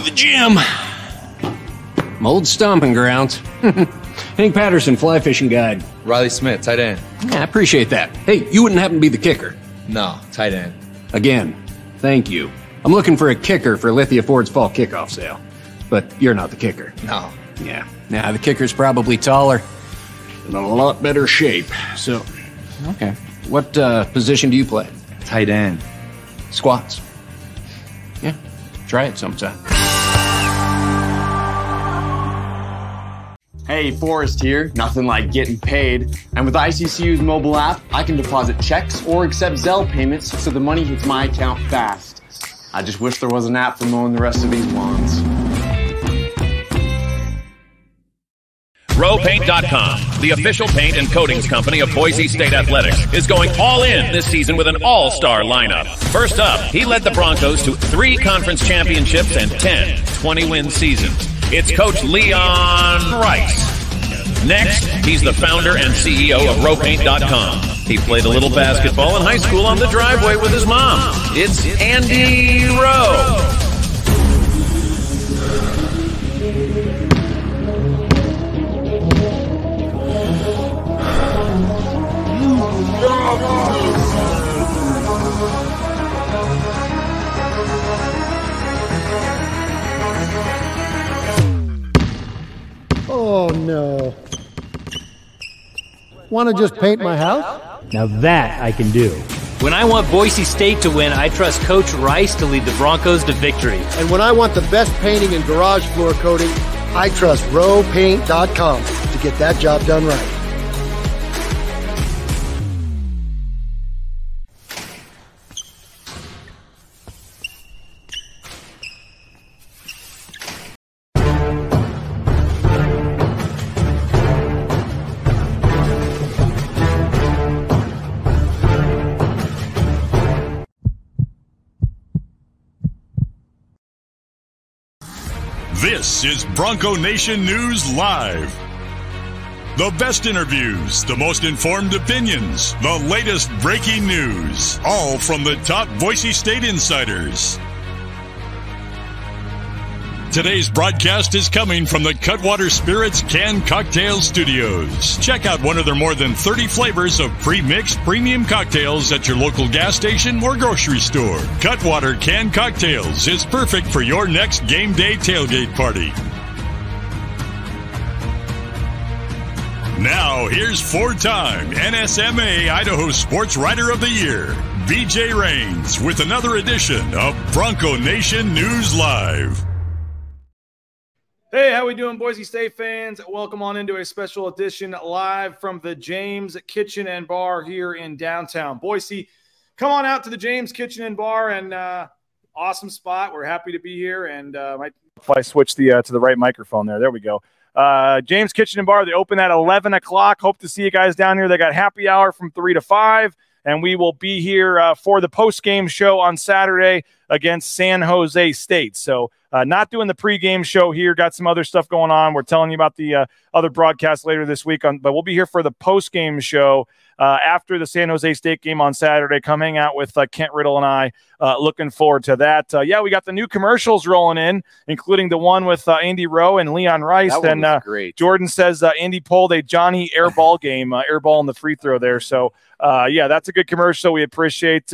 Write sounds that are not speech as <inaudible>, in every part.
the gym. My old stomping grounds. <laughs> Hank Patterson, fly fishing guide. Riley Smith, tight end. Yeah, I appreciate that. Hey, you wouldn't happen to be the kicker. No, tight end. Again, thank you. I'm looking for a kicker for Lithia Ford's fall kickoff sale. But you're not the kicker. No. Yeah. Nah, the kicker's probably taller and in a lot better shape. So, okay. What uh, position do you play? Tight end. Squats. Yeah. Try it sometime. Hey, Forrest here. Nothing like getting paid. And with ICCU's mobile app, I can deposit checks or accept Zelle payments so the money hits my account fast. I just wish there was an app for mowing the rest of these lawns. RowPaint.com, the official paint and coatings company of Boise State Athletics, is going all in this season with an all star lineup. First up, he led the Broncos to three conference championships and 10 20 win seasons. It's Coach Leon Rice. Next, he's the founder and CEO of RowPaint.com. He played a little basketball in high school on the driveway with his mom. It's Andy Rowe. Want to just paint my house? Now that I can do. When I want Boise State to win, I trust Coach Rice to lead the Broncos to victory. And when I want the best painting and garage floor coating, I trust rowpaint.com to get that job done right. This is Bronco Nation News Live. The best interviews, the most informed opinions, the latest breaking news, all from the top Boise State insiders. Today's broadcast is coming from the Cutwater Spirits Can Cocktail Studios. Check out one of their more than 30 flavors of pre-mixed premium cocktails at your local gas station or grocery store. Cutwater Can Cocktails is perfect for your next game day tailgate party. Now, here's four-time NSMA Idaho Sports Writer of the Year, BJ Rains, with another edition of Bronco Nation News Live. Hey, how we doing, Boise State fans? Welcome on into a special edition live from the James Kitchen and Bar here in downtown Boise. Come on out to the James Kitchen and Bar, and uh, awesome spot. We're happy to be here. And uh, might if I switch the uh, to the right microphone there, there we go. Uh, James Kitchen and Bar. They open at eleven o'clock. Hope to see you guys down here. They got happy hour from three to five and we will be here uh, for the post game show on Saturday against San Jose State. So, uh, not doing the pregame show here. Got some other stuff going on. We're telling you about the uh, other broadcast later this week, on, but we'll be here for the post game show uh, after the San Jose State game on Saturday. Come hang out with uh, Kent Riddle and I. Uh, looking forward to that. yeah, we got the new commercials rolling in, including the one with Andy Rowe and Leon Rice. That and great. Jordan says Andy pulled a Johnny airball game, airball in the free throw there. So, yeah, that's a good commercial. We appreciate.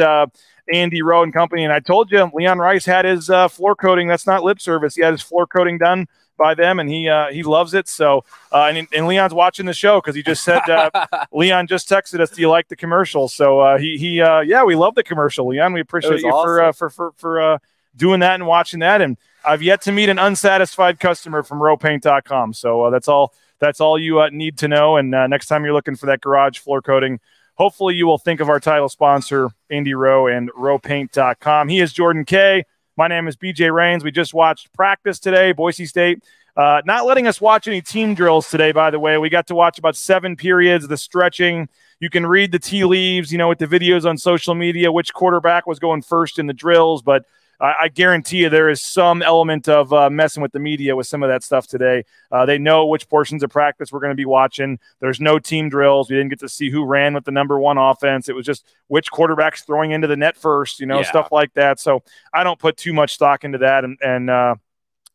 Andy Rowe and company. And I told you, Leon Rice had his uh, floor coating. That's not lip service. He had his floor coating done by them, and he uh, he loves it. So, uh, and, and Leon's watching the show because he just said uh, <laughs> Leon just texted us, "Do you like the commercial?" So uh, he he uh, yeah, we love the commercial, Leon. We appreciate you for, uh, for for for uh, doing that and watching that. And I've yet to meet an unsatisfied customer from rowpaint.com. So uh, that's all that's all you uh, need to know. And uh, next time you're looking for that garage floor coating hopefully you will think of our title sponsor, Andy Rowe and rowpaint.com. He is Jordan Kaye. My name is BJ Rains. We just watched practice today, Boise State. Uh, not letting us watch any team drills today, by the way. We got to watch about seven periods, the stretching. You can read the tea leaves, you know, with the videos on social media, which quarterback was going first in the drills. But I, I guarantee you there is some element of uh, messing with the media with some of that stuff today. Uh, they know which portions of practice we're going to be watching. There's no team drills. We didn't get to see who ran with the number one offense. It was just which quarterback's throwing into the net first, you know, Yeah. stuff like that. So I don't put too much stock into that. And, and uh,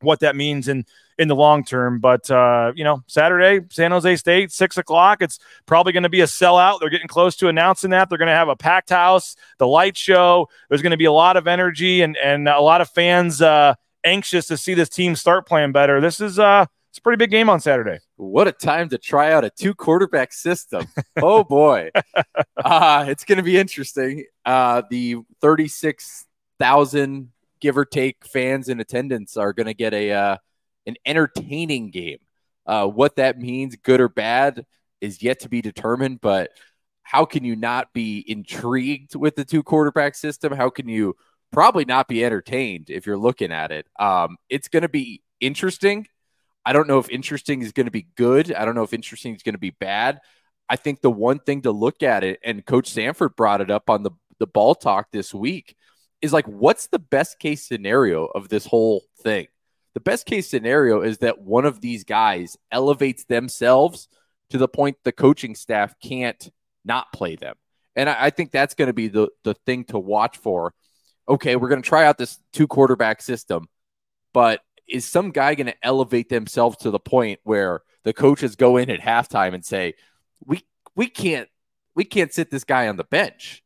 what that means in in the long term. But uh, you know, Saturday, San Jose State, six o'clock. It's probably going to be a sellout. They're getting close to announcing that. They're going to have a packed house, the light show. There's going to be a lot of energy and and a lot of fans uh, anxious to see this team start playing better. This is uh, it's a pretty big game on Saturday. What a time to try out a two quarterback system. oh boy. <laughs> uh, it's going to be interesting. Uh, the 36,000 give or take fans in attendance are going to get a uh, an entertaining game. Uh, what that means, good or bad, is yet to be determined. But how can you not be intrigued with the two quarterback system? How can you probably not be entertained if you're looking at it? Um, it's going to be interesting. I don't know if interesting is going to be good. I don't know if interesting is going to be bad. I think the one thing to look at it, and Coach Sanford brought it up on the, the ball talk this week, is like, what's the best case scenario of this whole thing? The best case scenario is that one of these guys elevates themselves to the point the coaching staff can't not play them. And I, I think that's going to be the, the thing to watch for. Okay, we're going to try out this two quarterback system, but is some guy going to elevate themselves to the point where the coaches go in at halftime and say, "We we can't we can't sit this guy on the bench,"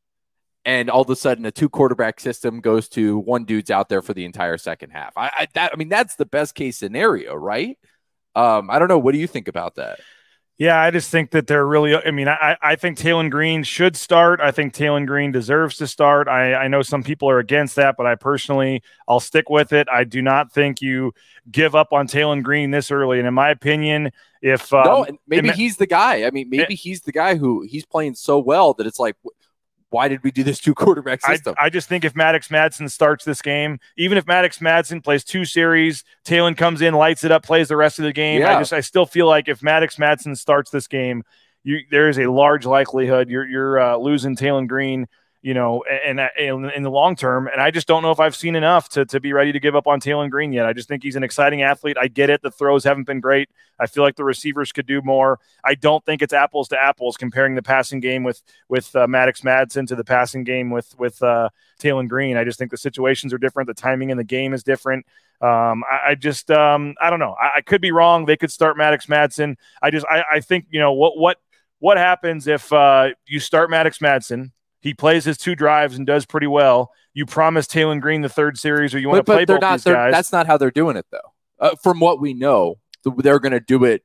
and all of a sudden a two quarterback system goes to one dude's out there for the entire second half. I, I that I mean that's the best case scenario, right? Um, I don't know. What do you think about that? Yeah, I just think that they're really. I mean, I, I think Taylen Green should start. I think Taylen Green deserves to start. I, I know some people are against that, but I personally, I'll stick with it. I do not think you give up on Taylen Green this early. And in my opinion, if um, no, maybe he's the guy. I mean, maybe it, he's the guy who he's playing so well that it's like, why did we do this two quarterback system? I, I, just think if Maddox Madsen starts this game, even if Maddox Madsen plays two series, Taylen comes in, lights it up, plays the rest of the game. Yeah. I just I still feel like if Maddox Madsen starts this game, you, there is a large likelihood you're you're uh, losing Taylen Green you know, and, in, in the long term. And I just don't know if I've seen enough to, to be ready to give up on Taylen Green yet. I just think he's an exciting athlete. I get it. The throws haven't been great. I feel like the receivers could do more. I don't think it's apples to apples comparing the passing game with with uh, Maddox Madsen to the passing game with with uh, Taylen Green. I just think the situations are different. The timing in the game is different. Um, I, I, just um, I don't know. I, I, could be wrong. They could start Maddox Madsen. I just I, I think you know what what what happens if uh, you start Maddox Madsen he plays his two drives and does pretty well. You promise Taylen Green the third series, or you want to play both not, these guys. That's not how they're doing it, though. Uh, from what we know, they're going to do it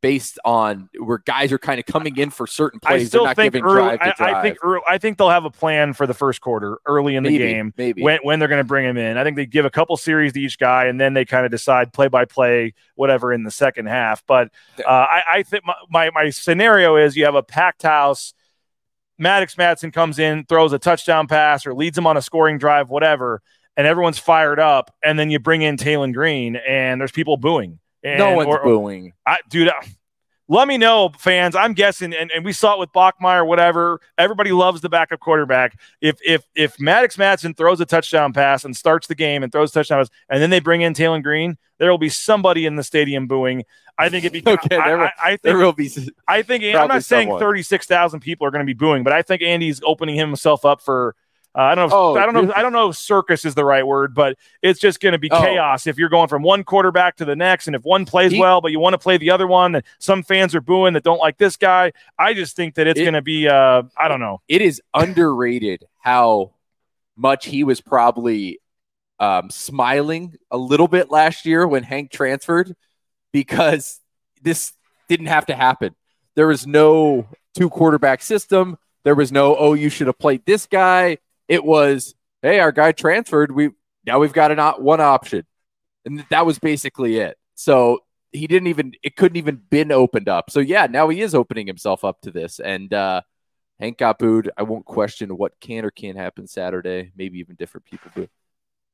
based on where guys are kind of coming in for certain plays. I still think early, I, I, think early, I think they'll have a plan for the first quarter early in the game. Maybe when, when they're going to bring him in. I think they give a couple series to each guy, and then they kind of decide play by play whatever in the second half. But uh, I, I think my, my my scenario is you have a packed house Maddox Madsen comes in, throws a touchdown pass or leads them on a scoring drive, whatever, and everyone's fired up, and then you bring in Taylen Green, and there's people booing. And, no one's or, booing. I, dude, uh, let me know, fans. I'm guessing, and, and we saw it with Bachmeier, whatever. Everybody loves the backup quarterback. If if if Maddox Madsen throws a touchdown pass and starts the game and throws touchdowns, and then they bring in Taylen Green, there will be somebody in the stadium booing. I think it'd be <laughs> okay. There, I, I, think, there will be. I think I'm not saying thirty six thousand people are going to be booing, but I think Andy's opening himself up for uh, I don't know. If, oh, I don't know. I don't know if circus is the right word, but it's just going to be oh. chaos if you're going from one quarterback to the next, and if one plays he, well, but you want to play the other one, and some fans are booing that don't like this guy. I just think that it's it, going to be. Uh, I don't know. It is underrated how much he was probably um, smiling a little bit last year when Hank transferred because this didn't have to happen. There was no two quarterback system. There was no, oh, you should have played this guy it was, hey, our guy transferred. We now we've got an one option, and that was basically it. So he didn't even it couldn't even been opened up. So yeah, now he is opening himself up to this. And uh Hank got booed. I won't question what can or can't happen Saturday. Maybe even different people do.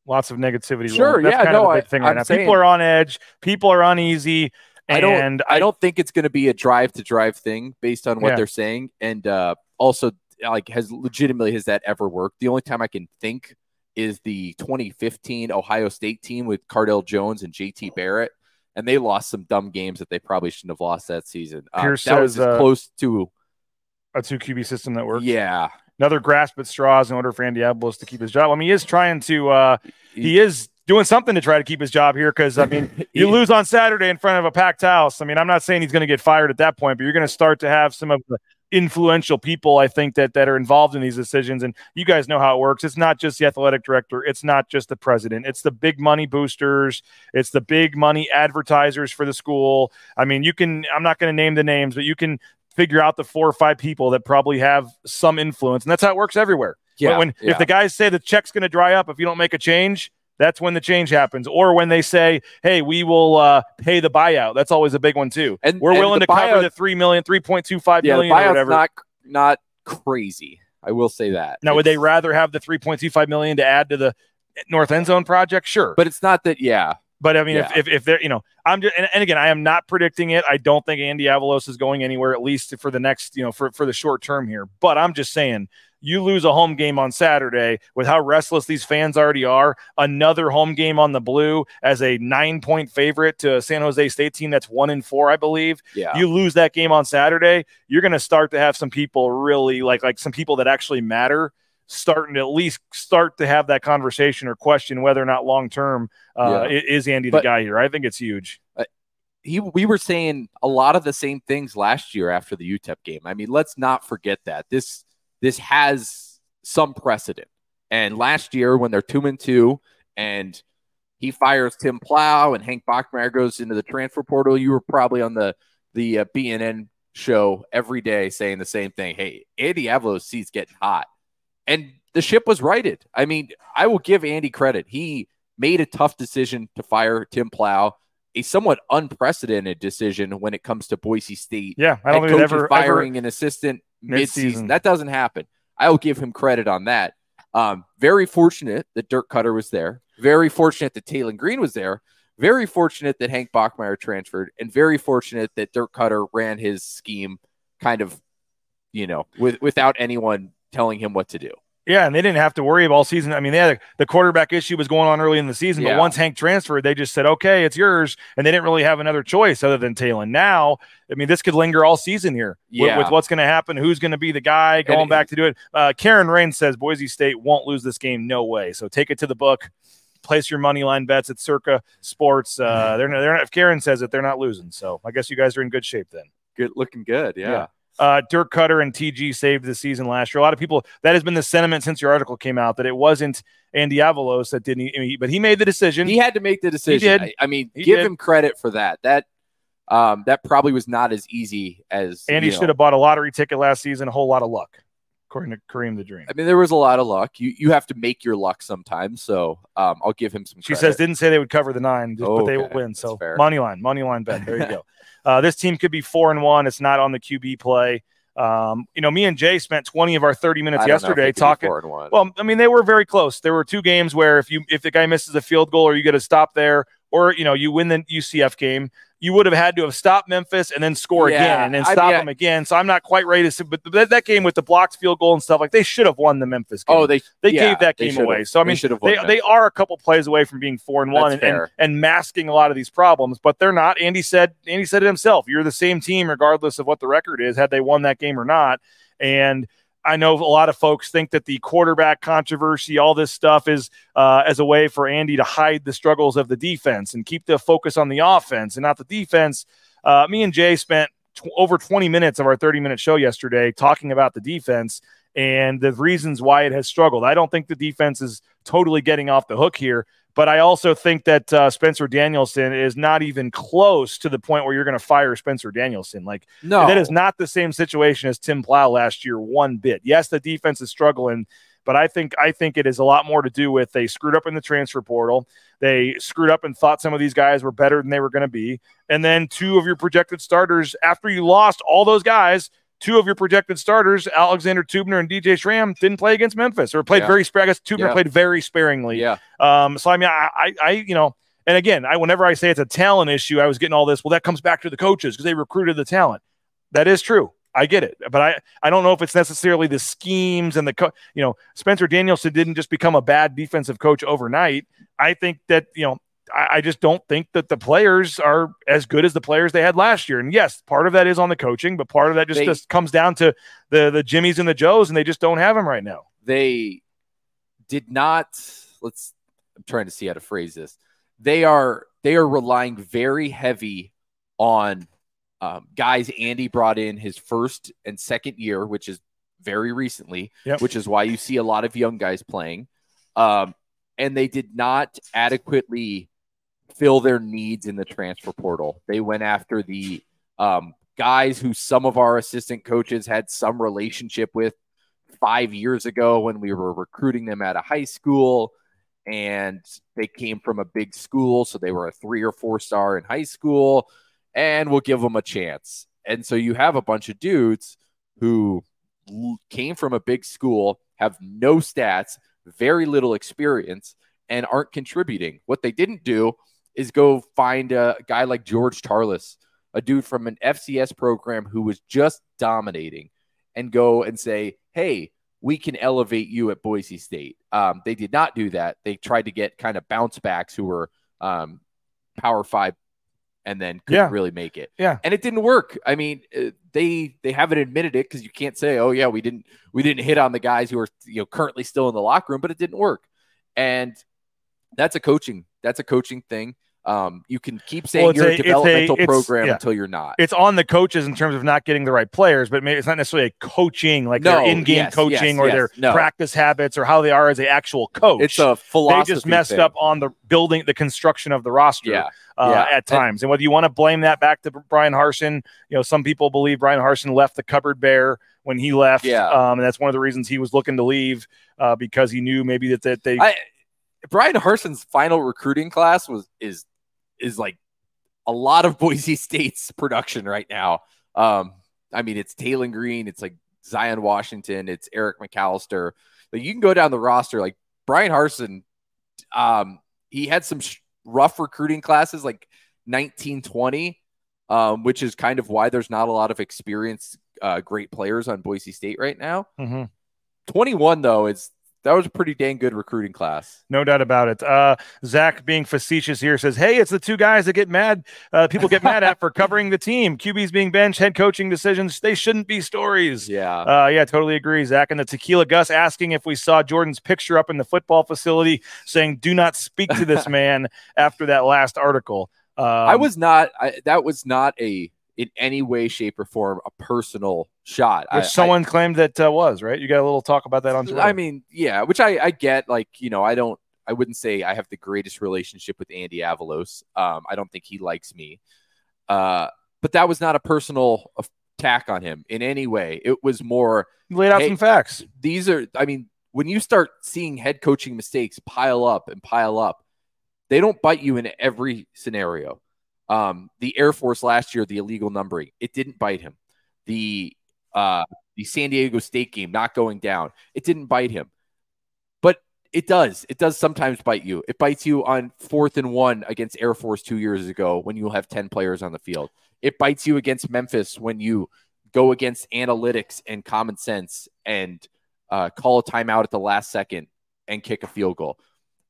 Lots of negativity. Sure, That's yeah, kind no, of the big thing I, right now. Saying, people are on edge. People are uneasy. I don't. I, I, don't think it's going to be a drive to drive thing based on what yeah. they're saying, and uh, also like has legitimately has that ever worked? The only time I can think is the 2015 Ohio State team with Cardale Jones and JT Barrett, and they lost some dumb games that they probably shouldn't have lost that season. Uh, that says, was uh, close to a two QB system that works. Yeah, another grasp at straws in order for Andy Avalos to keep his job. I mean, he is trying to. Uh, he is doing something to try to keep his job here because I mean, <laughs> you lose on Saturday in front of a packed house. I mean, I'm not saying he's going to get fired at that point, but you're going to start to have some of the influential people I think that that are involved in these decisions. And you guys know how it works. It's not just the athletic director. It's not just the president. It's the big money boosters. It's the big money advertisers for the school. I mean, you can. I'm not going to name the names, but you can figure out the four or five people that probably have some influence, and that's how it works everywhere. Yeah, when yeah. if the guys say the check's going to dry up if you don't make a change. That's when the change happens, or when they say, "Hey, we will uh, pay the buyout." That's always a big one too. And- we're and willing to cover the three million, three point two five Yeah, million, or whatever. not not crazy. I will say that. Now, would they rather have the 3.25 million to add to the North End Zone project? Sure. But it's not that. Yeah, But I mean, Yeah. if, if, if they're, you know, I'm just, and, and again, I am not predicting it. I don't think Andy Avalos is going anywhere, at least for the next, you know, for, for the short term here. But I'm just saying, you lose a home game on Saturday with how restless these fans already are. Another home game on the blue as a nine point favorite to a San Jose State team that's one in four, I believe. yeah. You lose that game on Saturday, you're going to start to have some people really like like some people that actually matter starting to at least start to have that conversation or question whether or not long term uh, Yeah. is Andy the guy here. I think it's huge. he we were saying a lot of the same things last year after the UTEP game. I mean, let's not forget that this this has some precedent. And last year, when they're two and two, and he fires Tim Plough and Hank Bachmeier goes into the transfer portal, you were probably on the the uh, BNN show every day saying the same thing. Hey, Andy Avalos seat's getting hot, and the ship was righted. I mean, I will give Andy credit. He made a tough decision to fire Tim Plough a somewhat unprecedented decision when it comes to Boise State. Yeah, I don't think ever firing an assistant Mid-season. midseason. That doesn't happen. I will give him credit on that. Um, very fortunate that Dirk Koetter was there. Very fortunate that Taylen Green was there. Very fortunate that Hank Bachmeier transferred, and very fortunate that Dirk Koetter ran his scheme kind of, you know, with without anyone telling him what to do. Yeah, and they didn't have to worry about all season. I mean, they had the quarterback issue was going on early in the season, but once Hank transferred, they just said, "Okay, it's yours," and they didn't really have another choice other than Taylen. Now, I mean, this could linger all season here with, Yeah. with what's going to happen, who's going to be the guy going it- back to do it. Uh, Karen Rain says Boise State won't lose this game, no way. So take it to the book. Place your money line bets at Circa Sports. Uh, <laughs> they're, not- they're not, if Karen says it, they're not losing. So I guess you guys are in good shape then. Good, looking good. Yeah. Yeah. Uh, Dirk Koetter and TG saved the season last year. A lot of people that has been the sentiment since your article came out that it wasn't Andy Avalos that didn't, I mean, but he made the decision. He had to make the decision. did. I, I mean, He give did. him credit for that. That um, that probably was not as easy as Andy you know. should have bought a lottery ticket last season. A whole lot of luck, according to Kareem the Dream. I mean, there was a lot of luck. You you have to make your luck sometimes. So um, I'll give him some. She credit. says didn't say they would cover the nine, just, but they will win. So money line, money line bet. There you go. <laughs> Uh, this team could be four and one. It's not on the QB play. Um, you know, me and Jay spent 20 of our 30 minutes I don't know if yesterday they could be talking. four and one. Well, I mean, they were very close. There were two games where if you if the guy misses a field goal or you get a stop there, or you know you win the UCF game, you would have had to have stopped Memphis and then score Yeah, again and then stop I- them again. So I'm not quite ready to. see- But that, that game with the blocked field goal and stuff like they should have won the Memphis game. oh, they they yeah, gave that game away. So I mean, should've they, they are a couple plays away from being four and one and, and, and masking a lot of these problems, but they're not. Andy said Andy said it himself. You're the same team regardless of what the record is, had they won that game or not. And I know a lot of folks think that the quarterback controversy, all this stuff, is uh, as a way for Andy to hide the struggles of the defense and keep the focus on the offense and not the defense. Uh, me and Jay spent tw- over 20 minutes of our 30 minute show yesterday talking about the defense and the reasons why it has struggled. I don't think the defense is totally getting off the hook here, but I also think that uh, Spencer Danielson is not even close to the point where you're going to fire Spencer Danielson. Like, no, that is not the same situation as Tim Plough last year, one bit. Yes, the defense is struggling, but I think I think it is a lot more to do with they screwed up in the transfer portal. They screwed up and thought some of these guys were better than they were going to be. And then two of your projected starters, after you lost all those guys, two of your projected starters, Alexander Teubner and DJ Schramm, didn't play against Memphis or played Yeah. very sparingly. I guess Teubner Yeah. played very sparingly. yeah, Um, so I mean, I, I, I, you know, and again, I whenever I say it's a talent issue, I was getting all this. Well, that comes back to the coaches because they recruited the talent. That is true. I get it, but I, I don't know if it's necessarily the schemes and the, co- you know, Spencer Danielson didn't just become a bad defensive coach overnight. I think that you know, I, I just don't think that the players are as good as the players they had last year. And yes, part of that is on the coaching, but part of that just, They- just comes down to the the Jimmies and the Joes, and they just don't have them right now. they did not. Let's I'm trying to see how to phrase this. They are they are relying very heavy on um, guys Andy brought in his first and second year, which is very recently, Yep. which is why you see a lot of young guys playing. Um, and they did not adequately fill their needs in the transfer portal. They went after the um, guys who some of our assistant coaches had some relationship with five years ago when we were recruiting them out of high school. And they came from a big school, so they were a three or four star in high school, and we'll give them a chance. And so you have a bunch of dudes who came from a big school, have no stats, very little experience, and aren't contributing. What they didn't do is go find a guy like George Tarlas, a dude from an FCS program who was just dominating, and go and say, hey, we can elevate you at Boise State. Um, they did not do that. They tried to get kind of bounce backs who were um, Power Five and then couldn't Yeah. really make it. Yeah. and it didn't work. I mean, uh, they they haven't admitted it because you can't say, oh yeah, we didn't we didn't hit on the guys who are you know currently still in the locker room, but it didn't work. And that's a coaching that's a coaching thing. Um, you can keep saying Well, you're a- a, it's a- developmental program yeah. until you're not. It's on the coaches in terms of not getting the right players, but maybe it's not necessarily a coaching, like No, their in-game yes, coaching yes, or yes, their no. practice habits or how they are as a actual coach. It's a philosophy. they just messed thing. up on the building, the construction of the roster. Yeah, uh, yeah. at And- times. And whether you want to blame that back to Bryan Harsin, you know, some people believe Bryan Harsin left the cupboard bare when he left. Yeah. Um, and that's one of the reasons he was looking to leave uh, because he knew maybe that, that they. I, Bryan Harsin's final recruiting class was is is like a lot of <laughs> Boise State's production right now. Um, I mean, it's Taylen Green, it's like Zion Washington, it's Eric McAlister. Like you can go down the roster. Like Bryan Harsin, um, he had some sh- rough recruiting classes, like 1920, um, which is kind of why there's not a lot of experienced, uh, great players on Boise State right now. Mhm. 21 though is that was a pretty dang good recruiting class. No doubt about it. Uh, Zach, being facetious here, says, "Hey, it's the two guys that get mad. Uh, people get mad at for covering the team. QBs being benched, head coaching decisions. They shouldn't be stories." Yeah. Uh, yeah, totally agree, Zach. And the Tequila Gus asking if we saw Jordan's picture up in the football facility, saying, "Do not speak to this <laughs> man." after that last article, um, I was not. I, that was not a in any way, shape, or form a personal shot. which I, someone claimed that uh, was right. You got a little talk about that on Twitter. I, I mean, yeah, which I I get. Like you know, I don't. I wouldn't say I have the greatest relationship with Andy Avalos. Um, I don't think he likes me. Uh, but that was not a personal attack on him in any way. It was more You laid out hey, some facts. these are i mean when you start seeing head coaching mistakes pile up and pile up they don't bite you in every scenario um, the air force last year the illegal numbering it didn't bite him. The uh, the san diego state game not going down it didn't bite him. But it does. It does sometimes bite you. It bites you on fourth and one against air force two years ago when you'll have 10 players on the field. It bites you against memphis when you go against analytics and common sense and uh, call a timeout at the last second and kick a field goal.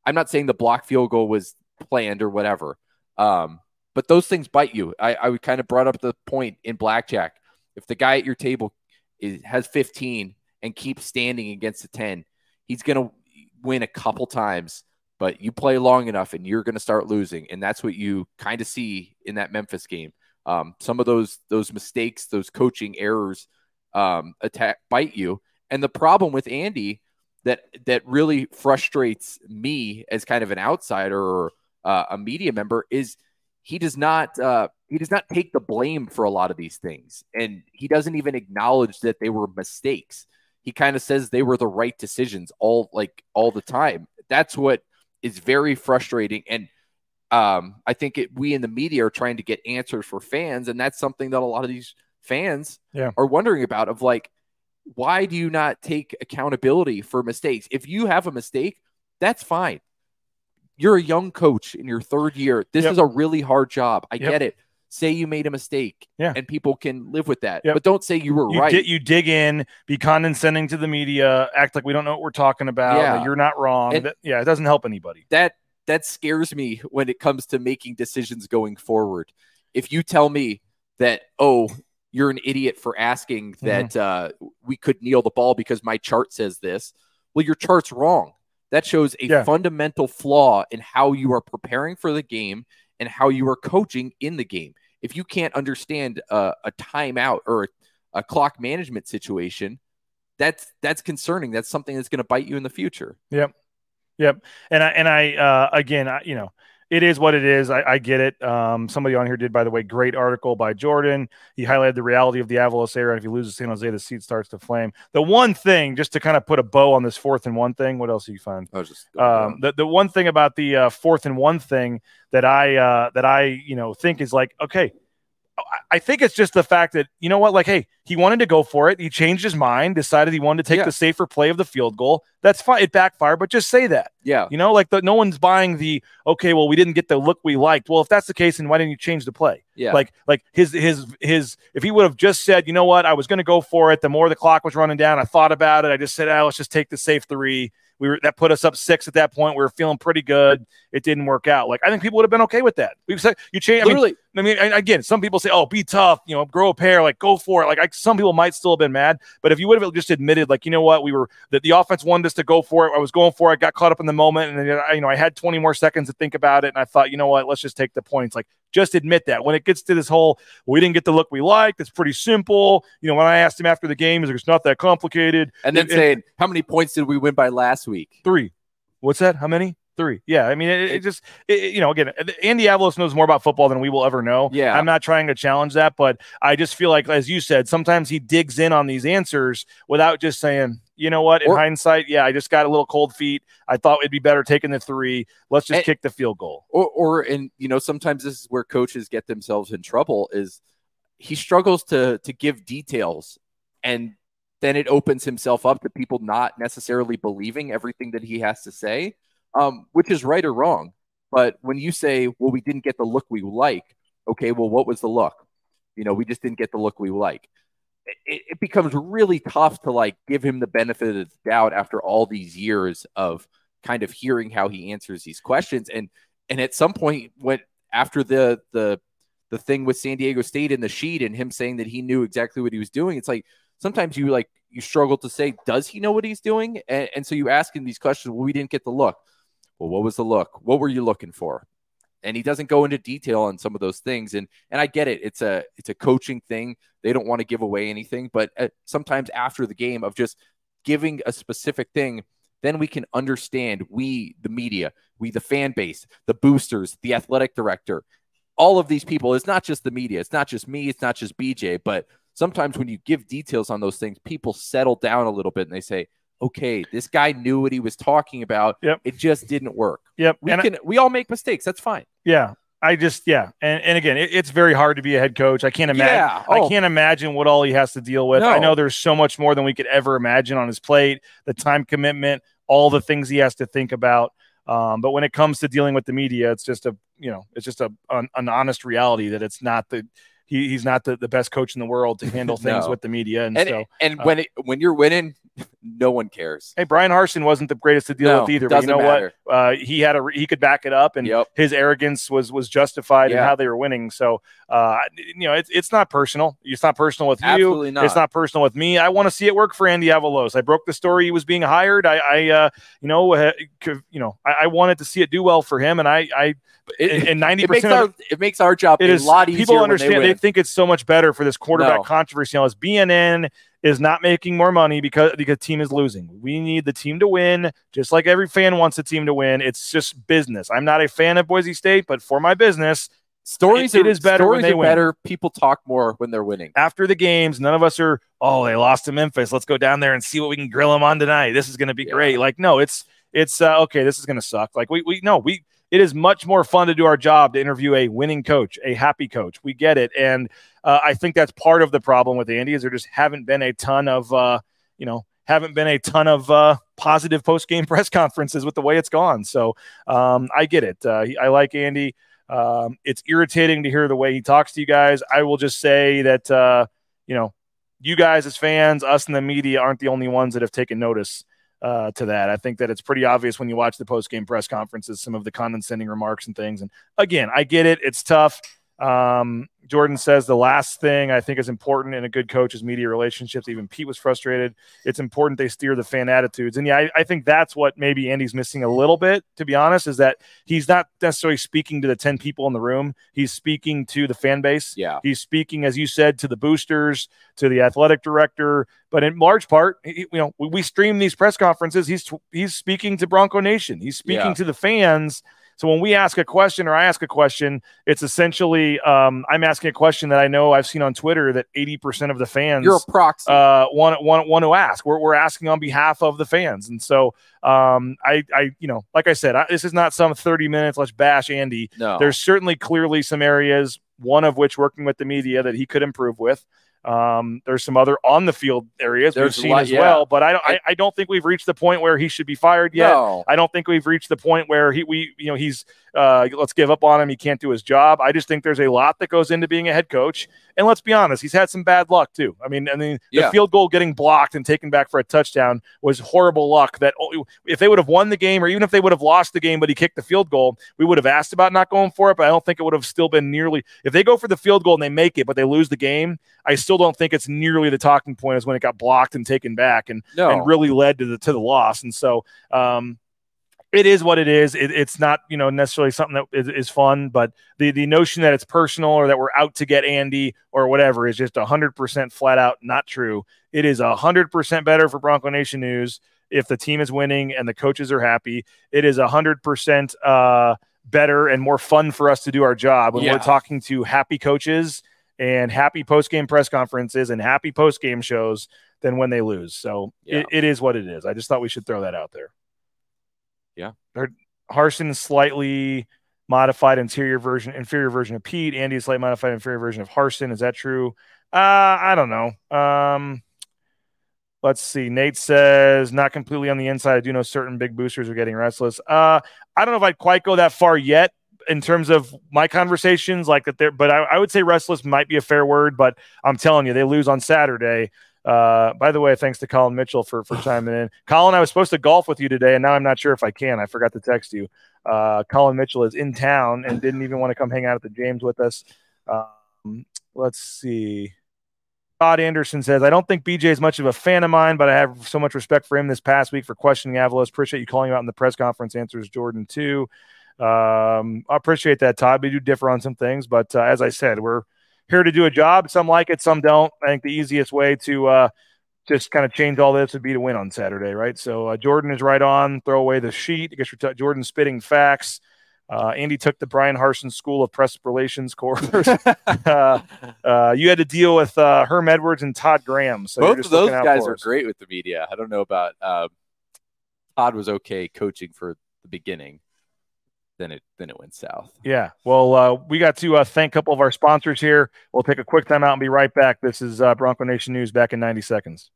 I'm not saying the block field goal was planned or whatever, um, but those things bite you. I, I kind of brought up the point in blackjack. If the guy at your table is, has 15 and keeps standing against the 10, he's going to win a couple times. But you play long enough and you're going to start losing, and that's what you kind of see in that Memphis game. Um, some of those those mistakes, those coaching errors, um, attack bite you. And the problem with Andy that that really frustrates me as kind of an outsider or uh, a media member is he does not uh, he does not take the blame for a lot of these things, and he doesn't even acknowledge that they were mistakes. He kind of says they were the right decisions all like all the time. That's what is very frustrating and um, I think it, we in the media are trying to get answers for fans, and that's something that a lot of these fans Yeah. are wondering about. Of like, why do you not take accountability for mistakes? If you have a mistake, that's fine. You're a young coach in your third year. This Yep. is a really hard job. I Yep. get it. Say you made a mistake, Yeah. and people can live with that. Yep. But don't say you were You, right. di- you dig in, be condescending to the media, act like we don't know what we're talking about. Yeah. you're not wrong. That- yeah, it doesn't help anybody. that that scares me when it comes to making decisions going forward. If you tell me that, oh, you're an idiot for asking that uh, we could kneel the ball because my chart says this, well, your chart's wrong. That shows a Yeah. fundamental flaw in how you are preparing for the game and how you are coaching in the game. If you can't understand a, a timeout or a clock management situation, that's that's concerning. That's something that's going to bite you in the future. Yep. Yep. And I and I uh again, I, you know, it is what it is. I, I get it. Um, somebody on here did, by the way, great article by Jordan. He highlighted the reality of the Avalos era. If you lose to San Jose, the seat starts to flame. The one thing, just to kind of put a bow on this fourth and one thing, what else do you find? I was just Um, the, the one thing about the uh, fourth and one thing that I uh, that I you know think is like okay, I- think it's just the fact that you know what like hey he wanted to go for it. He changed his mind decided he wanted to take Yeah. the safer play of the field goal. That's fine it backfired but just say that. Yeah. you know like the, no one's buying the okay well we didn't get the look we liked. Well if that's the case then why didn't you change the play? Yeah. like like his his his if he would have just said you know what I was going to go for it the more the clock was running down I thought about it I just said ah, let's just take the safe three. We were that put us up six at that point. We were feeling pretty good. It didn't work out. Like I think people would have been okay with that. We said you change I mean, Literally, I mean, again, some people say, "Oh, be tough," you know, grow a pair, like go for it. Like, I, some people might still have been mad, but if you would have just admitted, like, you know what, we were that the offense wanted us to go for it. I was going for it, I got caught up in the moment, and then I, you know, I had 20 more seconds to think about it, and I thought, you know what, let's just take the points. Like, just admit that. When it gets to this whole, we didn't get the look we liked. It's pretty simple. You know, when I asked him after the game, he's like, it's not that complicated. and then It- saying, "How many points did we win by last week?" Three. What's that? How many? Three. Yeah. I mean, it, it just, it, you know, again, Andy Avalos knows more about football than we will ever know. Yeah. I'm not trying to challenge that, but I just feel like, as you said, sometimes he digs in on these answers without just saying, you know what, in Or- hindsight, yeah, I just got a little cold feet. I thought it'd be better taking the three. Let's just And- kick the field goal. or or and you know sometimes this is where coaches get themselves in trouble is he struggles to to give details and then it opens himself up to people not necessarily believing everything that he has to say um, which is right or wrong but when you say well we didn't get the look we like okay well what was the look you know we just didn't get the look we like it, it becomes really tough to like give him the benefit of the doubt after all these years of kind of hearing how he answers these questions and and at some point when after the the the thing with San Diego State in the sheet and him saying that he knew exactly what he was doing, it's like sometimes you like you struggle to say, does he know what he's doing? And, and so you ask him these questions. Well, we didn't get the look. Well, what was the look? What were you looking for? And he doesn't go into detail on some of those things. And and I get it. It's a it's a coaching thing. They don't want to give away anything, but uh, sometimes after the game of just giving a specific thing, then we can understand we the media, we the fan base, the boosters, the athletic director, all of these people. It's not just the media. It's not just me. It's not just BJ. But sometimes when you give details on those things, people settle down a little bit and they say, "Okay, this guy knew what he was talking about. Yep. It just didn't work." Yep. We And I- can we all make mistakes. That's fine. Yeah. I just yeah, and and again, it, it's very hard to be a head coach. I can't imagine. Yeah. I Oh. can't imagine what all he has to deal with. No. I know there's so much more than we could ever imagine on his plate. The time commitment, all the things he has to think about. Um, but when it comes to dealing with the media, it's just a you know, it's just a an, an honest reality that it's not the he, he's not the, the best coach in the world to handle <laughs> things No. with the media. And, And so, and uh, when it, when you're winning, <laughs> no one cares. hey, Bryan Harsin wasn't the greatest to deal No, with either. But you doesn't know matter. what? Uh, he had a re- he could back it up, and Yep. his arrogance was was justified in how they were winning. So, uh, you know, it's it's not personal. It's not personal with you. Absolutely not. It's not personal with me. I want to see it work for Andy Avalos. I broke the story he was being hired. I, I uh, you know, uh, you know, I, I wanted to see it do well for him, and I, I, It, and ninety makes percent it makes our job it a is lot easier. people understand They they, think it's so much better for this quarterback No. controversy now as bnn is not making more money because because the team is losing we need the team to win just like every fan wants the team to win it's just business i'm not a fan of boise state but for my business stories it are, is better when stories they are win. better. People talk more when they're winning. after the games none of us are oh they lost to memphis let's go down there and see what we can grill them on tonight this is going to be Yeah. great like no it's it's uh, okay this is going to suck like we we no we it is much more fun to do our job to interview a winning coach a happy coach. We get it. And uh, i think that's part of the problem with andy is there just haven't been a ton of uh, you know haven't been a ton of uh, positive post-game <laughs> press conferences with the way it's gone. So um, i get it. Uh, i like andy. Um, it's irritating to hear the way he talks to you guys. I will just say that uh, you know you guys as fans us in the media aren't the only ones that have taken notice uh, to that. I think that it's pretty obvious when you watch the post game press conferences, some of the condescending remarks and things. And again, I get it; it's tough. Um, Jordan says the last thing I think is important in a good coach is media relationships. Even Pete was frustrated. It's important they steer the fan attitudes. And yeah, I, I, think that's what maybe Andy's missing a little bit, to be honest, is that he's not necessarily speaking to the 10 people in the room. He's speaking to the fan base. Yeah. He's speaking, as you said, to the boosters, to the athletic director. But in large part, you know, we stream these press conferences. He's he's speaking to Bronco Nation. He's speaking yeah. to the fans so when we ask a question or I ask a question, it's essentially um, I'm asking a question that I know I've seen on Twitter that 80% of the fans You're a proxy. Uh, want, want, want to ask. We're, we're asking on behalf of the fans. And so um, I, I, you know, like I said, I, this is not some 30 minutes, let's bash Andy. No. There's certainly clearly some areas, one of which working with the media that he could improve with. Um, there's some other on the field areas there's we've seen lot, as yeah. well, but I don't. I, I, don't think we've reached the point where he should be fired yet. No. I don't think we've reached the point where he we you know he's uh, let's give up on him. He can't do his job. I just think there's a lot that goes into being a head coach. And let's be honest, he's had some bad luck too. I mean, I mean, yeah. the field goal getting blocked and taken back for a touchdown was horrible luck. That if they would have won the game, or even if they would have lost the game, but he kicked the field goal, we would have asked about not going for it. But I don't think it would have still been nearly. If they go for the field goal and they make it, but they lose the game, I still don't think it's nearly the talking point as when it got blocked and taken back and no. and really led to the to the loss. And so. um it is what it is. It, it's not, you know, necessarily something that is, is, fun, but the the notion that it's personal or that we're out to get Andy or whatever is just hundred percent flat out not true. It is hundred percent better for Bronco Nation News if the team is winning and the coaches are happy. It is hundred percent uh, better and more fun for us to do our job when yeah. we're talking to happy coaches and happy post game press conferences and happy post game shows than when they lose. So yeah. it, it is what it is. I just thought we should throw that out there. Yeah. Harsin slightly modified interior version, inferior version of Pete. Andy slightly modified inferior version of Harsin. Is that true? Uh, I don't know. Um, let's see. Nate says not completely on the inside. I do know certain big boosters are getting restless. Uh, I don't know if I'd quite go that far yet in terms of my conversations like that there, but I, I would say restless might be a fair word, but I'm telling you, they lose on Saturday. Uh, by the way, thanks to Colin Mitchell for for <sighs> chiming in. Colin, I was supposed to golf with you today, and now I'm not sure if I can. I forgot to text you. Uh, Colin Mitchell is in town and didn't even want to come hang out at the James with us. Um, let's see. Todd Anderson says, I don't think BJ is much of a fan of mine, but I have so much respect for him this past week for questioning Avalos. Appreciate you calling him out in the press conference. Answers Jordan too. Um, I appreciate that, Todd. We do differ on some things, but uh, as I said, we're here to do a job. Some like it, some don't. I think the easiest way to uh, just kind of change all this would be to win on Saturday, right? So uh, Jordan is right on. Throw away the sheet. I guess you're t- Jordan spitting facts. Uh, Andy took the Bryan Harsin School of Press Relations course. <laughs> <laughs> uh, uh, you had to deal with uh, Herm Edwards and Todd Graham. So both of those guys are great with the media. I don't know about uh, Todd was okay coaching for the beginning then it then it went south. Yeah. Well, uh, we got to uh, thank a couple of our sponsors here. We'll take a quick time out and be right back. This is uh, Bronco Nation News back in 90 seconds.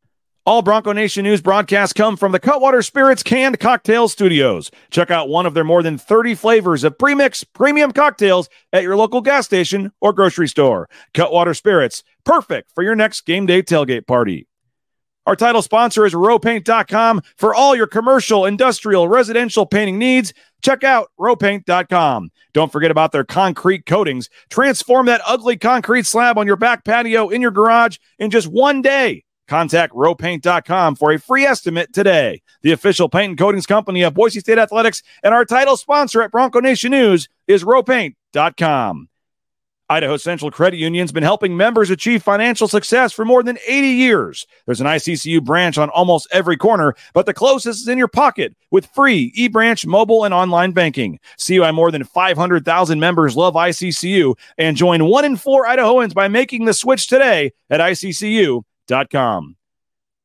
All Bronco Nation News broadcasts come from the Cutwater Spirits Canned Cocktail Studios. Check out one of their more than 30 flavors of premix premium cocktails at your local gas station or grocery store. Cutwater Spirits, perfect for your next game day tailgate party. Our title sponsor is rowpaint.com for all your commercial, industrial, residential painting needs. Check out rowpaint.com. Don't forget about their concrete coatings. Transform that ugly concrete slab on your back patio in your garage in just one day. Contact rowpaint.com for a free estimate today. The official paint and coatings company of Boise State Athletics and our title sponsor at Bronco Nation News is rowpaint.com. Idaho Central Credit Union's been helping members achieve financial success for more than 80 years. There's an ICCU branch on almost every corner, but the closest is in your pocket with free eBranch mobile and online banking. See why more than 500,000 members love ICCU and join one in four Idahoans by making the switch today at ICCU.com.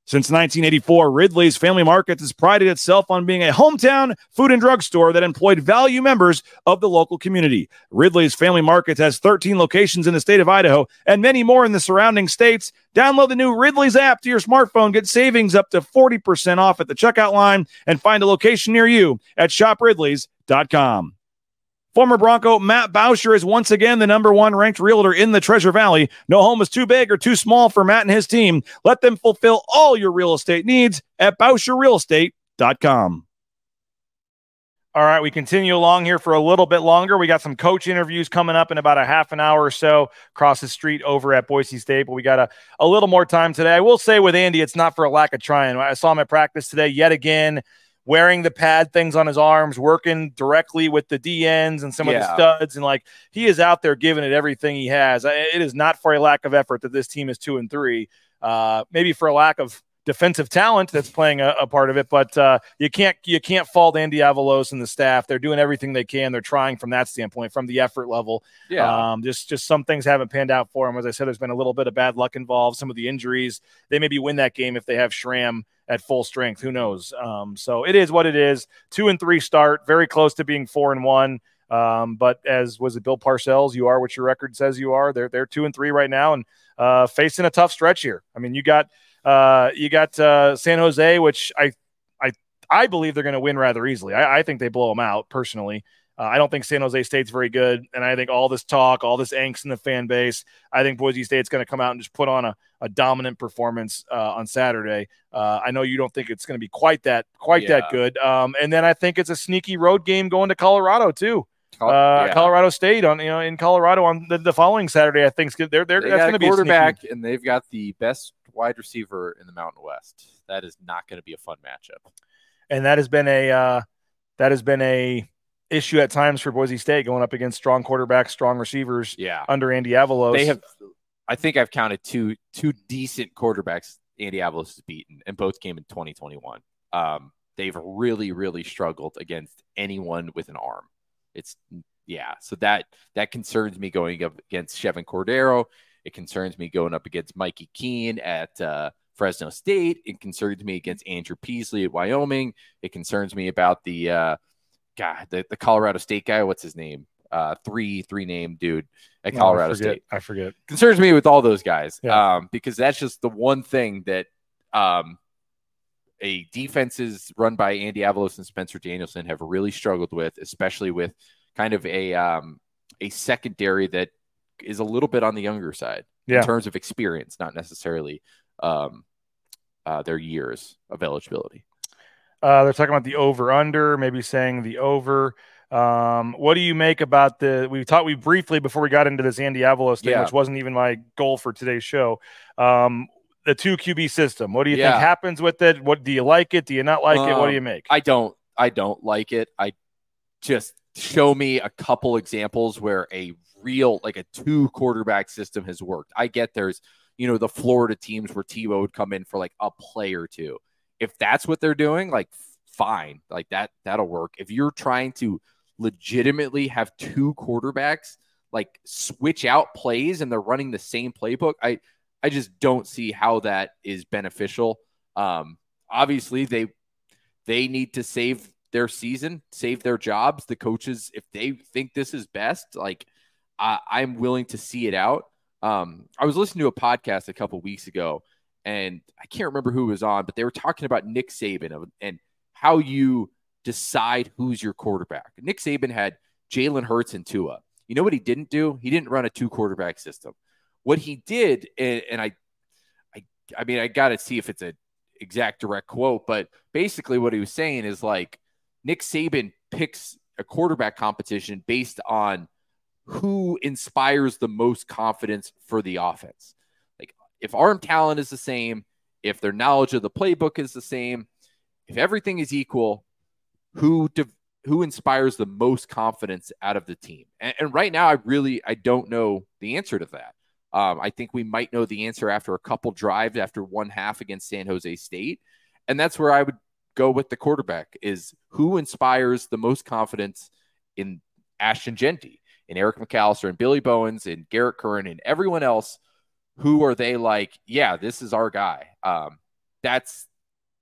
Since 1984, Ridley's Family Markets has prided itself on being a hometown food and drug store that employed value members of the local community. Ridley's Family Markets has 13 locations in the state of Idaho and many more in the surrounding states. Download the new Ridley's app to your smartphone, get savings up to 40% off at the checkout line, and find a location near you at shopridleys.com. Former Bronco Matt Bauscher is once again the number one ranked realtor in the Treasure Valley. No home is too big or too small for Matt and his team. Let them fulfill all your real estate needs at BauscherRealEstate.com. All right, we continue along here for a little bit longer. We got some coach interviews coming up in about a half an hour or so across the street over at Boise State, but we got a, a little more time today. I will say with Andy, it's not for a lack of trying. I saw him at practice today yet again, wearing the pad things on his arms, working directly with the DNs and some of the studs. And like he is out there giving it everything he has. It is not for a lack of effort that this team is two and three. Uh, maybe for a lack of defensive talent that's playing a, a part of it, but uh, you can't you can't fault Andy Avalos and the staff. They're doing everything they can. They're trying from that standpoint, from the effort level. Yeah. Um, just just some things haven't panned out for them. As I said, there's been a little bit of bad luck involved. Some of the injuries. They maybe win that game if they have Schramm at full strength. Who knows? Um, so it is what it is. Two and three start, very close to being four and one. Um, but as was it Bill Parcells, you are what your record says you are. They're they're two and three right now and uh, facing a tough stretch here. I mean, you got uh, you got uh, San Jose, which I I I believe they're going to win rather easily. I, I think they blow them out personally. Uh, I don't think San Jose State's very good, and I think all this talk, all this angst in the fan base, I think Boise State's going to come out and just put on a, a dominant performance uh, on Saturday. Uh, I know you don't think it's going to be quite that quite that good, um, and then I think it's a sneaky road game going to Colorado too. Col- Uh, yeah. Colorado State on you know in Colorado on the, the following Saturday. I think they're they're They that's going to be quarterback, and they've got the best wide receiver in the Mountain West. That is not going to be a fun matchup. and that has been a uh, that has been a issue at times for Boise State going up against strong quarterbacks, strong receivers Yeah, under Andy Avalos. they have. I think I've counted two two decent quarterbacks Andy Avalos has beaten, and both came in 2021. Um, they've really, really struggled against anyone with an arm. It's yeah, so that that concerns me going up against Chevan Cordeiro. It concerns me going up against Mikey Keene at uh, Fresno State. It concerns me against Andrew Peasley at Wyoming. It concerns me about the uh, God, the, the Colorado State guy. What's his name? Uh, three three name dude at Oh, Colorado I forget, State I forget. concerns me with all those guys Yeah. um, because that's just the one thing that um, a defenses run by Andy Avalos and Spencer Danielson have really struggled with, especially with kind of a um, a secondary that is a little bit on the younger side Yeah. in terms of experience, not necessarily um, uh, their years of eligibility. Uh, they're talking about the over under, maybe saying the over. Um, what do you make about the? We talked we briefly before we got into this Andy Avalos thing, Yeah. which wasn't even my goal for today's show. Um, the two QB system. What do you Yeah. think happens with it? What do you like it? Do you not like it? What do Um, you make? I don't I don't like it. I just show me a couple examples where a real like a two quarterback system has worked. I get there's you know the Florida teams where Tebow would come in for like a play or two. If that's what they're doing, like fine, like that that'll work. If you're trying to legitimately have two quarterbacks like switch out plays and they're running the same playbook, I I just don't see how that is beneficial. Um, obviously they they need to save their season, save their jobs. The coaches, if they think this is best, like I, I'm willing to see it out. Um, I was listening to a podcast a couple weeks ago, and I can't remember who was on, but they were talking about Nick Saban and- and how you decide who's your quarterback. Nick Saban had Jalen Hurts and Tua. You know what he didn't do? He didn't run a two quarterback system. What he did, and, and I, I, I mean, I got to see if it's a exact direct quote, but basically what he was saying is like Nick Saban picks a quarterback competition based on who inspires the most confidence for the offense. Like if arm talent is the same, if their knowledge of the playbook is the same, if everything is equal, who de- who inspires the most confidence out of the team? And, and right now, I really I don't know the answer to that. Um, I think we might know the answer after a couple drives after one half against San Jose State, and that's where I would go with the quarterback is who inspires the most confidence in Ashton Genty and Eric McAlister and Billy Bowens and Garrett Curran and everyone else. Who are they like? Yeah, this is our guy. Um, that's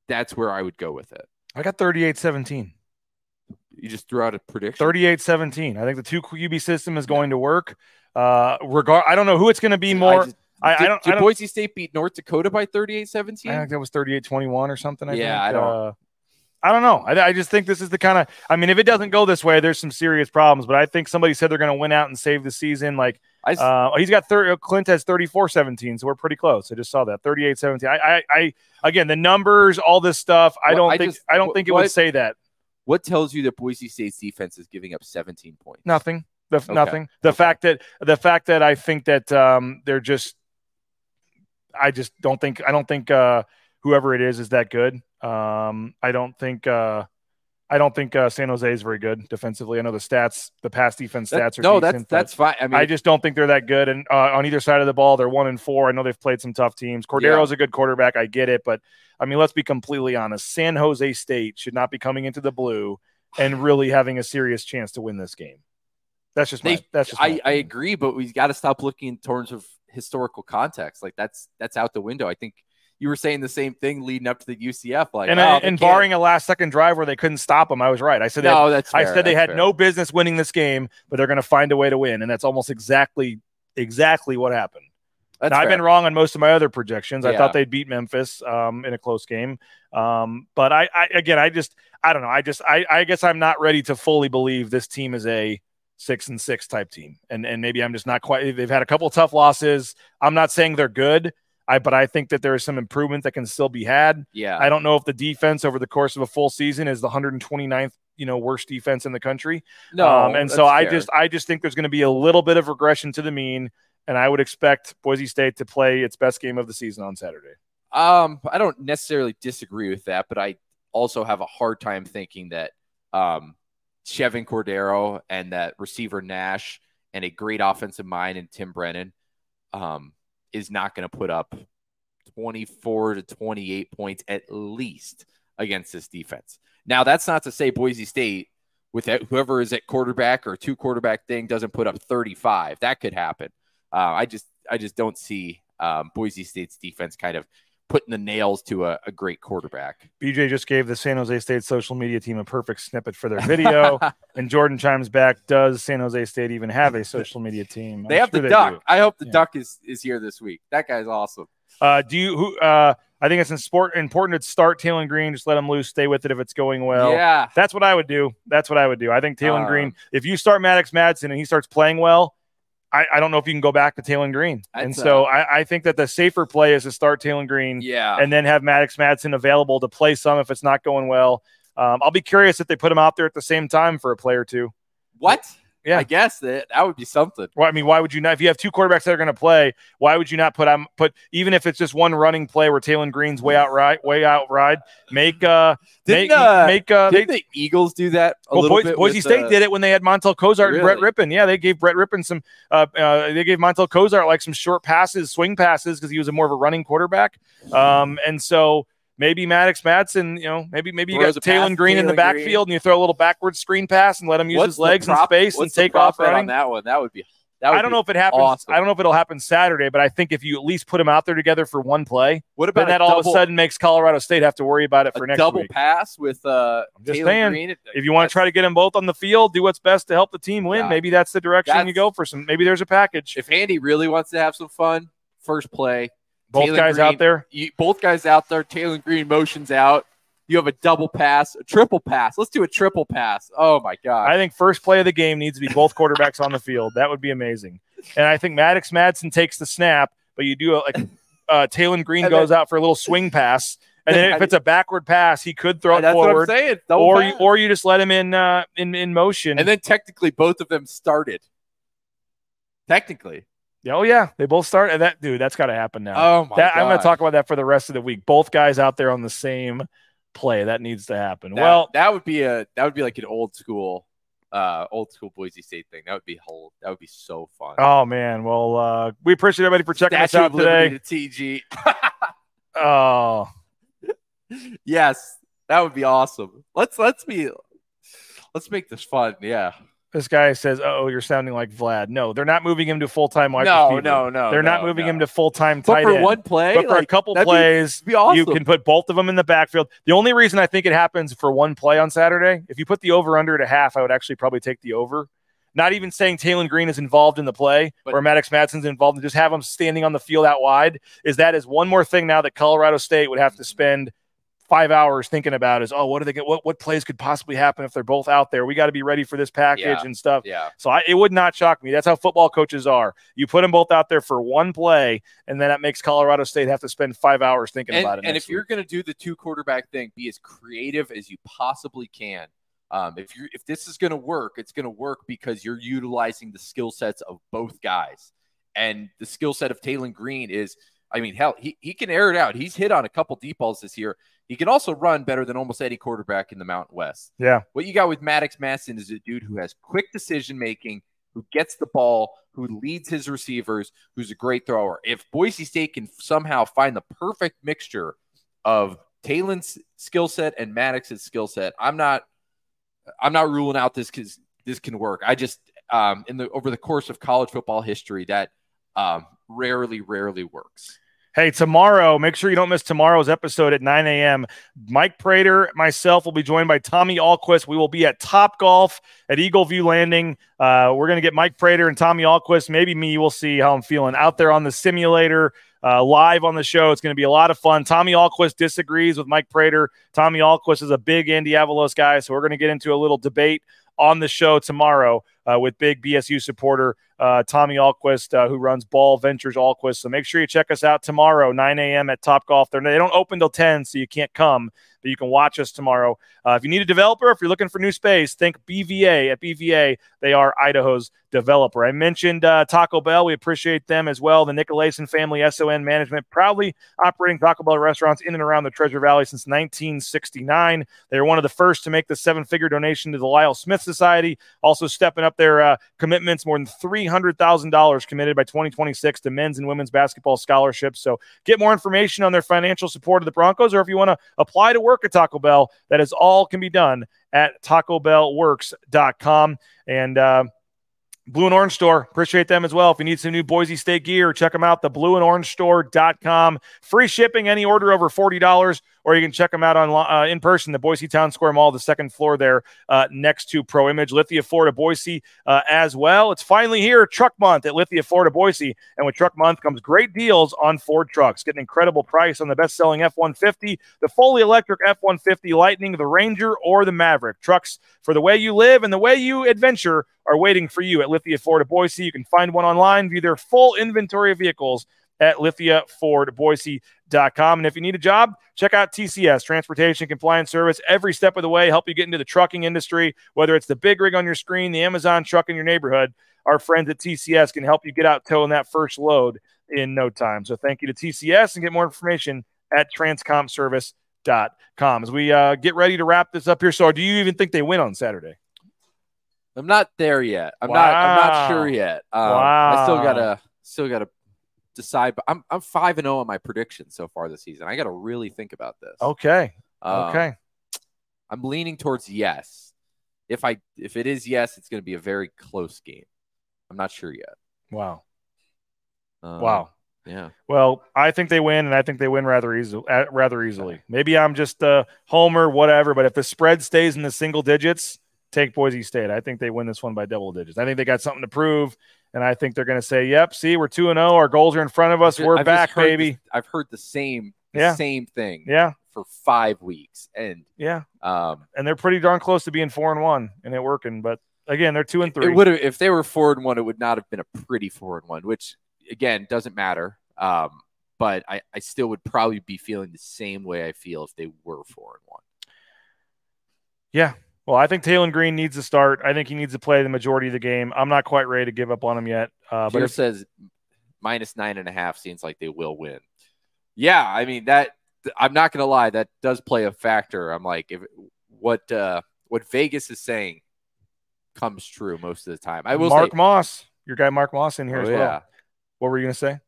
that's where I would go with it. I got 38 17. You just threw out a prediction. 38 17. I think the two QB system is going to work. Uh, regard, I don't know who it's going to be more. I, just- I, I did, don't. did I, don't Boise State beat North Dakota by 38-17? I think that was 38 21 or something. I Yeah, think. I don't- Uh, I don't know. I, I just think this is the kind of. I mean, if it doesn't go this way, there's some serious problems. But I think somebody said they're going to win out and save the season. Like, I uh, he's got 30. Clint has 34 17. So we're pretty close. I just saw that 38 17. I, I, I, again, the numbers, all this stuff. I don't I think, just- I don't think it would say that. What tells you that Boise State's defense is giving up 17 points? Nothing. The, Okay. Nothing. The Okay. fact that the fact that I think that um, they're just, I just don't think I don't think uh, whoever it is is that good. Um, I don't think uh, I don't think uh, San Jose is very good defensively. I know the stats, the pass defense That- stats are no, decent, that's that's fine. I mean, I just don't think they're that good. And uh, on either side of the ball, they're one and four. I know they've played some tough teams. Cordeiro's a good quarterback. I get it, but I mean, let's be completely honest. San Jose State should not be coming into the blue and really having a serious chance to win this game. That's just my. They- that's just. I, I agree, but we've got to stop looking in terms of historical context. Like that's that's out the window. I think you were saying the same thing leading up to the UCF. Like, and oh, I, and barring a last second drive where they couldn't stop them, I was right. I said no, they, that's I fair, said they had fair. no business winning this game, but they're going to find a way to win, and that's almost exactly exactly what happened. That's Now, I've been wrong on most of my other projections. I thought they'd beat Memphis um, in a close game, um, but I, I again, I just, I don't know. I just, I, I guess I'm not ready to fully believe this team is a six and six type team, and and maybe I'm just not quite. They've had a couple tough losses. I'm not saying they're good, I but I think that there is some improvement that can still be had. Yeah, I don't know if the defense over the course of a full season is the 129th, you know, worst defense in the country. no, Um, and so I fair. just I just think there's going to be a little bit of regression to the mean, and I would expect Boise State to play its best game of the season on Saturday. Um, I don't necessarily disagree with that, but I also have a hard time thinking that um, Chevan Cordeiro and that receiver Nash and a great offensive mind in Tim Brennan um, is not going to put up 24 to 28 points at least against this defense. Now, that's not to say Boise State, with whoever is at quarterback or two quarterback thing, doesn't put up 35. That could happen. Uh, I just, I just don't see um, Boise State's defense kind of putting the nails to a, a great quarterback. BJ just gave the San Jose State social media team a perfect snippet for their <laughs> video, and Jordan chimes back: Does San Jose State even have a social media team? They I'm have sure the duck. do. I hope the Yeah. duck is is here this week. That guy's awesome. Uh, do you? Who? Uh, I think it's in sport important to start Taylen Green. Just let him loose. Stay with it if it's going well. yeah, That's what I would do. That's what I would do. I think Taylen Um, Green, if you start Maddox Madsen and he starts playing well, I, I don't know if you can go back to Taylen Green. and so uh, I, I think that the safer play is to start Taylen Green yeah. and then have Maddox Madsen available to play some if it's not going well. Um, I'll be curious if they put him out there at the same time for a play or two. what? Yeah. I guess that that would be something. Well, I mean, why would you not? If you have two quarterbacks that are going to play, why would you not put um put even if it's just one running play where Taylen Green's way out right, way out ride, make uh make Didn't, uh, make uh Didn't the Eagles do that a well, little Boise, bit? Boise with, State uh, did it when they had Montel Cozart and Brett Really? Rypien. Yeah, they gave Brett Rypien some. Uh, uh, they gave Montel Cozart like some short passes, swing passes, because he was a more of a running quarterback. Um, and so maybe Maddox Madsen, you know, maybe maybe you Throws got a pass Taylen to Green in the Taylen Green. backfield, and you throw a little backward screen pass and let him use What's his legs prop- in space and take off bet on running. that one. That would be. That would I don't be know if it happens. awesome. I don't know if it'll happen Saturday, but I think if you at least put them out there together for one play, What about then that a all of a sudden makes Colorado State have to worry about it for a next double week. pass with uh, I'm just Taylen saying, Green? If you want to try to get them both on the field, do what's best to help the team win. Yeah. Maybe that's the direction you go for some. Maybe there's a package. if Andy really wants to have some fun, first play, Both Taylen guys Green- out there. you, both guys out there. Taylen Green motions out. You have a double pass, a triple pass. Let's do a triple pass. Oh my god! I think first play of the game needs to be both quarterbacks on the field. That would be amazing. And I think Maddox Madsen takes the snap, but you do a, like uh, Taylen Green And goes out for a little swing pass, and then <laughs> if it's a backward pass, he could throw it That's what I'm forward, saying. Or you, or you just let him in uh, in in motion. and then technically both of them started. Technically, Yeah, oh yeah, they both start. And that dude, that's got to happen now. oh my that, god! I'm going to talk about that for the rest of the week. Both guys out there on the same play. That needs to happen. That, well, that would be a that would be like an old school, uh, old school Boise State thing. That would be whole. That would be so fun. oh man. Well, uh, we appreciate everybody for checking us Statue out of today. to TG. <laughs> Oh, yes, that would be awesome. Let's let's be let's make this fun. Yeah. This guy says, "Oh, you're sounding like Vlad." No, they're not moving him to full time wide No, receiver. no, no. They're not moving no. him to full time tight end. But for end. one play, but for a couple that'd be- plays, be awesome. you can put both of them in the backfield. The only reason I think it happens for one play on Saturday, if you put the over under at a half, I would actually probably take the over. Not even saying Taylen Green is involved in the play But- or Maddox Madsen's involved, and just have him standing on the field out wide. Is that is one more thing now that Colorado State would have to spend five hours thinking about is oh what do they get what what plays could possibly happen if they're both out there we got to be ready for this package Yeah. and stuff yeah. so I, it would not shock me. That's how football coaches are. You put them both out there for one play, and then that makes Colorado State have to spend five hours thinking And, about it. and if you're going to do the two quarterback thing, be as creative as you possibly can Um, if you if this is going to work, it's going to work because you're utilizing the skill sets of both guys, and the skill set of Taylen Green is, I mean, hell, he he can air it out. He's hit on a couple deep balls this year. He can also run better than almost any quarterback in the Mountain West. Yeah. What you got with Maddox Madsen is a dude who has quick decision making, who gets the ball, who leads his receivers, who's a great thrower. If Boise State can somehow find the perfect mixture of Taylen's skill set and Maddox's skill set, I'm not I'm not ruling out this because this can work. I just um, in the over the course of college football history that um, rarely, rarely works. Hey, tomorrow, make sure you don't miss tomorrow's episode at 9 a.m. Mike Prater, myself will be joined by Tommy Ahlquist. We will be at Top Golf at Eagle View Landing. Uh, we're going to get Mike Prater and Tommy Ahlquist, maybe me. We'll see how I'm feeling out there on the simulator. Uh, live on the show. It's going to be a lot of fun. Tommy Ahlquist disagrees with Mike Prater. Tommy Ahlquist is a big Andy Avalos guy, so we're going to get into a little debate on the show tomorrow uh, with big BSU supporter uh, Tommy Ahlquist, uh, who runs Ball Ventures Ahlquist. So make sure you check us out tomorrow, 9 a.m. at Top Golf. They're, they don't open till 10, so you can't come, but you can watch us tomorrow. Uh, if you need a developer, if you're looking for new space, think BVA. At BVA, they are Idaho's developer. I mentioned uh, Taco Bell. We appreciate them as well. The Nicolason family, SON Management, proudly operating Taco Bell restaurants in and around the Treasure Valley since 1969. They were one of the first to make the seven figure donation to the Lyle Smith Society, also stepping up their uh, commitments, more than $300,000 committed by 2026 to men's and women's basketball scholarships. So get more information on their financial support of the Broncos, or if you want to apply to work at Taco Bell, that is all can be done at tacobellworks.com. And, uh, Blue and Orange Store. Appreciate them as well. If you need some new Boise State gear, check them out. The blue and orange store.com. Free shipping, any order over $40 or you can check them out on uh, in person, the Boise Town Square Mall, the second floor there, uh, next to Pro Image, Lithia Florida Boise uh, as well. It's finally here, Truck Month at Lithia Florida Boise, and with Truck Month comes great deals on Ford trucks. Get an incredible price on the best-selling F-150, the fully electric F-150 Lightning, the Ranger, or the Maverick. Trucks for the way you live and the way you adventure are waiting for you at Lithia Florida Boise. You can find one online, view their full inventory of vehicles at lithiafordboise.com. And if you need a job, check out TCS, Transportation Compliance Service, every step of the way, help you get into the trucking industry, whether it's the big rig on your screen, the Amazon truck in your neighborhood. Our friends at TCS can help you get out towing that first load in no time. So thank you to TCS and get more information at transcomservice.com. As we uh, get ready to wrap this up here, so do you even think they win on Saturday? I'm not there yet. I'm wow. not. I'm not sure yet. Um, wow. I still gotta. Still gotta decide. But I'm I'm five and zero on my predictions so far this season. I got to really think about this. Okay. Um, okay. I'm leaning towards yes. If I if it is yes, it's going to be a very close game. I'm not sure yet. Wow. Um, wow. Yeah. Well, I think they win, and I think they win rather easily. Rather easily. Maybe I'm just a homer, whatever. But if the spread stays in the single digits, take Boise State. I think they win this one by double digits. I think they got something to prove. And I think they're going to say, "Yep, see, we're two and zero. Our goals are in front of us. We're I've back, baby." I've heard the same, the yeah. same thing, yeah, for five weeks, and yeah, um, and they're pretty darn close to being four and one, and it working. But again, they're two and three. It would have if they were four and one, it would not have been a pretty four and one, which again doesn't matter. Um, but I, I still would probably be feeling the same way I feel if they were four and one. Yeah, well, I think Taylen Green needs to start. I think he needs to play the majority of the game. I'm not quite ready to give up on him yet. Uh, but it says minus nine and a half seems like they will win. Yeah, I mean that. I'm not gonna lie, that does play a factor. I'm like, if what uh, what Vegas is saying comes true most of the time. I will. Mark say, Moss, your guy Mark Moss in here oh, as well. Yeah. What were you gonna say?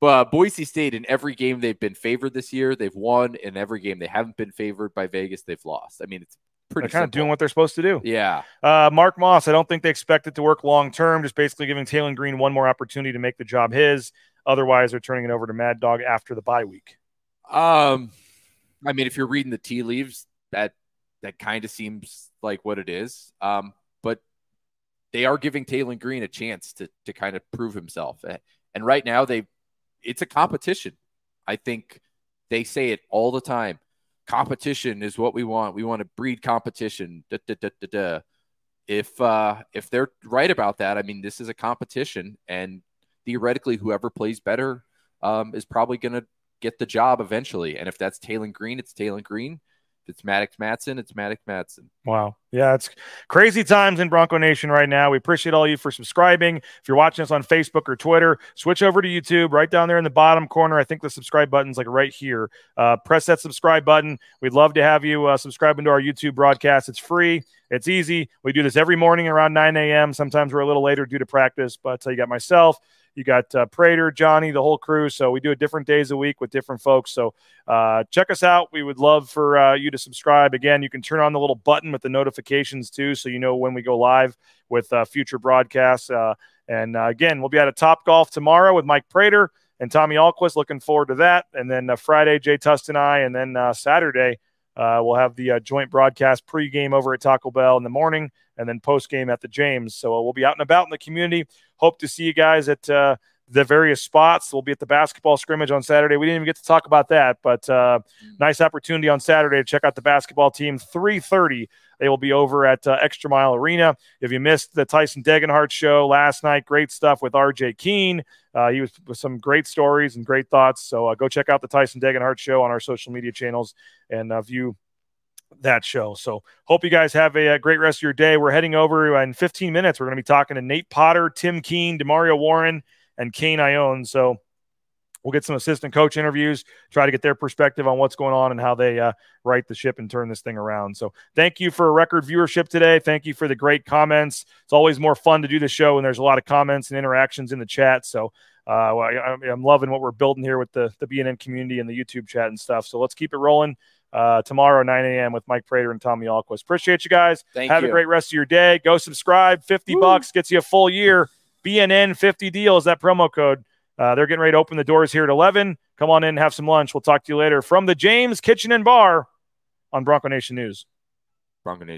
But Boise State in every game they've been favored this year, they've won. In every game they haven't been favored by Vegas, they've lost. I mean, it's pretty they're kind simple. of doing what they're supposed to do. Yeah. Uh, Mark Moss, I don't think they expect it to work long term. Just basically giving Taylen Green one more opportunity to make the job his. Otherwise, they're turning it over to Mad Dog after the bye week. Um, I mean, if you're reading the tea leaves, that that kind of seems like what it is. Um, but they are giving Taylen Green a chance to to kind of prove himself. And right now, they it's a competition. I think they say it all the time. Competition is what we want. We want to breed competition. Da, da, da. If uh, if they're right about that, I mean, this is a competition, and theoretically, whoever plays better um, is probably going to get the job eventually. And if that's Taylen Green, it's Taylen Green. It's Maddox Madsen, it's Maddox Madsen. Wow. Yeah, it's crazy times in Bronco Nation right now. We appreciate all you for subscribing. If you're watching us on Facebook or Twitter, switch over to YouTube right down there in the bottom corner. I think the subscribe button's like right here. Uh, press that subscribe button. We'd love to have you uh, subscribe into our YouTube broadcast. It's free, it's easy. We do this every morning around 9 a.m. Sometimes we're a little later due to practice, but uh, you got myself, you got uh, Prater, Johnny, the whole crew. So we do it different days a week with different folks. So uh, check us out. We would love for uh, you to subscribe. Again, you can turn on the little button with the notifications too, so you know when we go live with uh, future broadcasts. Uh, and uh, again, we'll be at a Top Golf tomorrow with Mike Prater and Tommy Ahlquist. Looking forward to that. And then Friday, Jay Tust and I, and then Saturday. Uh, we'll have the uh, joint broadcast pregame over at Taco Bell in the morning and then postgame at the James. So uh, we'll be out and about in the community. Hope to see you guys at uh, the various spots. We'll be at the basketball scrimmage on Saturday. We didn't even get to talk about that, but uh, nice opportunity on Saturday to check out the basketball team. 3:30. They will be over at uh, Extra Mile Arena. If you missed the Tyson Degenhart show last night, great stuff with R.J. Keene. Uh, he was with some great stories and great thoughts. So uh, go check out the Tyson Degenhart show on our social media channels and uh, view that show. So hope you guys have a, a, great rest of your day. We're heading over in 15 minutes. We're going to be talking to Nate Potter, Tim Keene, Demario Warren, and Kane Ioane. So we'll get some assistant coach interviews, try to get their perspective on what's going on and how they uh, right the ship and turn this thing around. So thank you for a record viewership today. Thank you for the great comments. It's always more fun to do the show when there's a lot of comments and interactions in the chat. So uh, I, am loving what we're building here with the, the BNN community and the YouTube chat and stuff. So let's keep it rolling uh, tomorrow, 9 a.m. with Mike Prater and Tommy Ahlquist. Appreciate you guys. Thank Have you. a great rest of your day. Go subscribe. 50 Woo. bucks gets you a full year. BNN 50 deal is that promo code. Uh, they're getting ready to open the doors here at 11. Come on in and have some lunch. We'll talk to you later from the James Kitchen and Bar on Bronco Nation News. Bronco Nation.